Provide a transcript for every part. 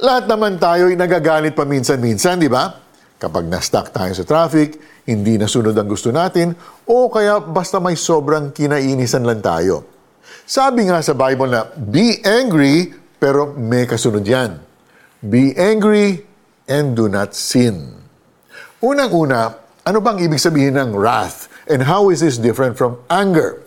Lahat naman tayo ay nagagalit paminsan-minsan, di ba? Kapag na-stuck tayo sa traffic, hindi nasunod ang gusto natin, o kaya basta may sobrang kinainisan lang tayo. Sabi nga sa Bible na, be angry, pero may kasunod yan. Be angry and do not sin. Unang-una, ano bang ibig sabihin ng wrath? And how is this different from anger?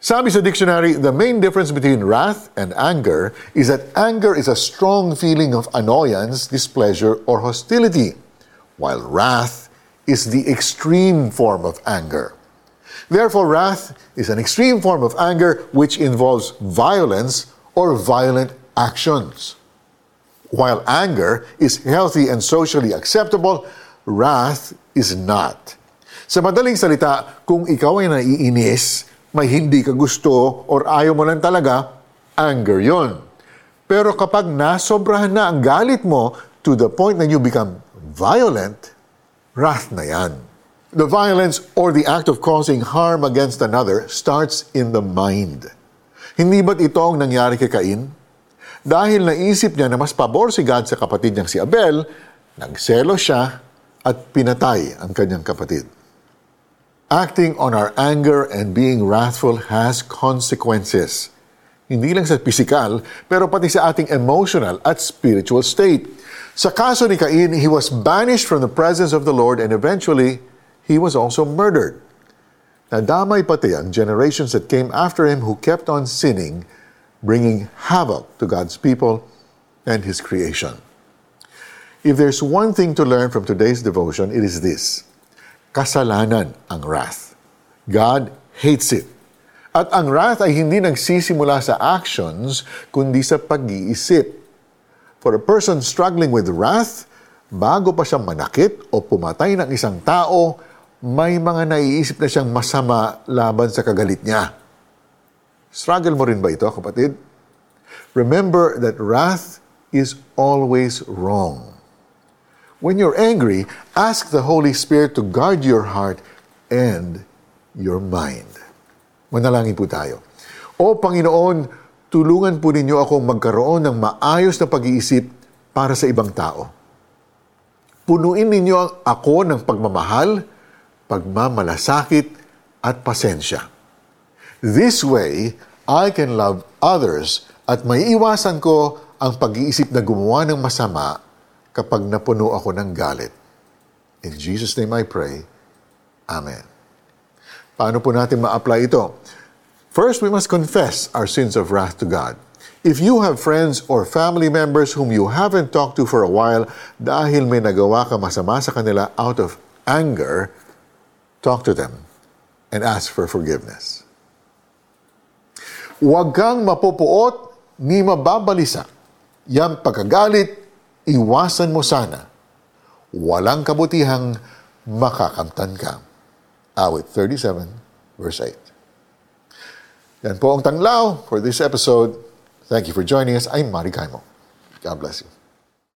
Sabi sa dictionary, the main difference between wrath and anger is that anger is a strong feeling of annoyance, displeasure, or hostility, while wrath is the extreme form of anger. Therefore, wrath is an extreme form of anger which involves violence or violent actions. While anger is healthy and socially acceptable, wrath is not. Sa madaling salita, kung ikaw ay naiinis, may hindi ka gusto or ayaw mo lang talaga, anger yon. Pero kapag nasobrahan na ang galit mo to the point that you become violent, wrath na yan. The violence or the act of causing harm against another starts in the mind. Hindi ba't ito ang nangyari kay Cain? Dahil naisip niya na mas pabor si God sa kapatid niyang si Abel, nagselo siya at pinatay ang kanyang kapatid. Acting on our anger and being wrathful has consequences. Hindi lang sa physical, pero pati sa ating emotional at spiritual state. Sa kaso ni Cain, he was banished from the presence of the Lord and eventually he was also murdered. Nadamay pati ang generations that came after him who kept on sinning, bringing havoc to God's people and his creation. If there's one thing to learn from today's devotion, it is this. Kasalanan ang wrath. God hates it. At ang wrath ay hindi nagsisimula sa actions, kundi sa pag-iisip. For a person struggling with wrath, bago pa siya manakit o pumatay ng isang tao, may mga naiisip na siyang masama laban sa kagalit niya. Struggle mo rin ba ito, kapatid? Remember that wrath is always wrong. When you're angry, ask the Holy Spirit to guard your heart and your mind. Manalangin po tayo. O Panginoon, tulungan po ninyo akong magkaroon ng maayos na pag-iisip para sa ibang tao. Punuin ninyo ako ng pagmamahal, pagmamalasakit at pasensya. This way, I can love others at may iwasan ko ang pag-iisip na gumawa ng masama kapag napuno ako ng galit. In Jesus' name I pray. Amen. Paano po natin ma-apply ito? First, we must confess our sins of wrath to God. If you have friends or family members whom you haven't talked to for a while dahil may nagawa ka masama sa kanila out of anger, talk to them and ask for forgiveness. Huwag kang mapupuot ni mababalisa. Yang pagkagalit, iwasan mo sana. Walang kabutihang makakamtan ka. Awit 37, verse 8. Yan po ang tanglaw for this episode. Thank you for joining us. I'm Mari Kaimo. God bless you.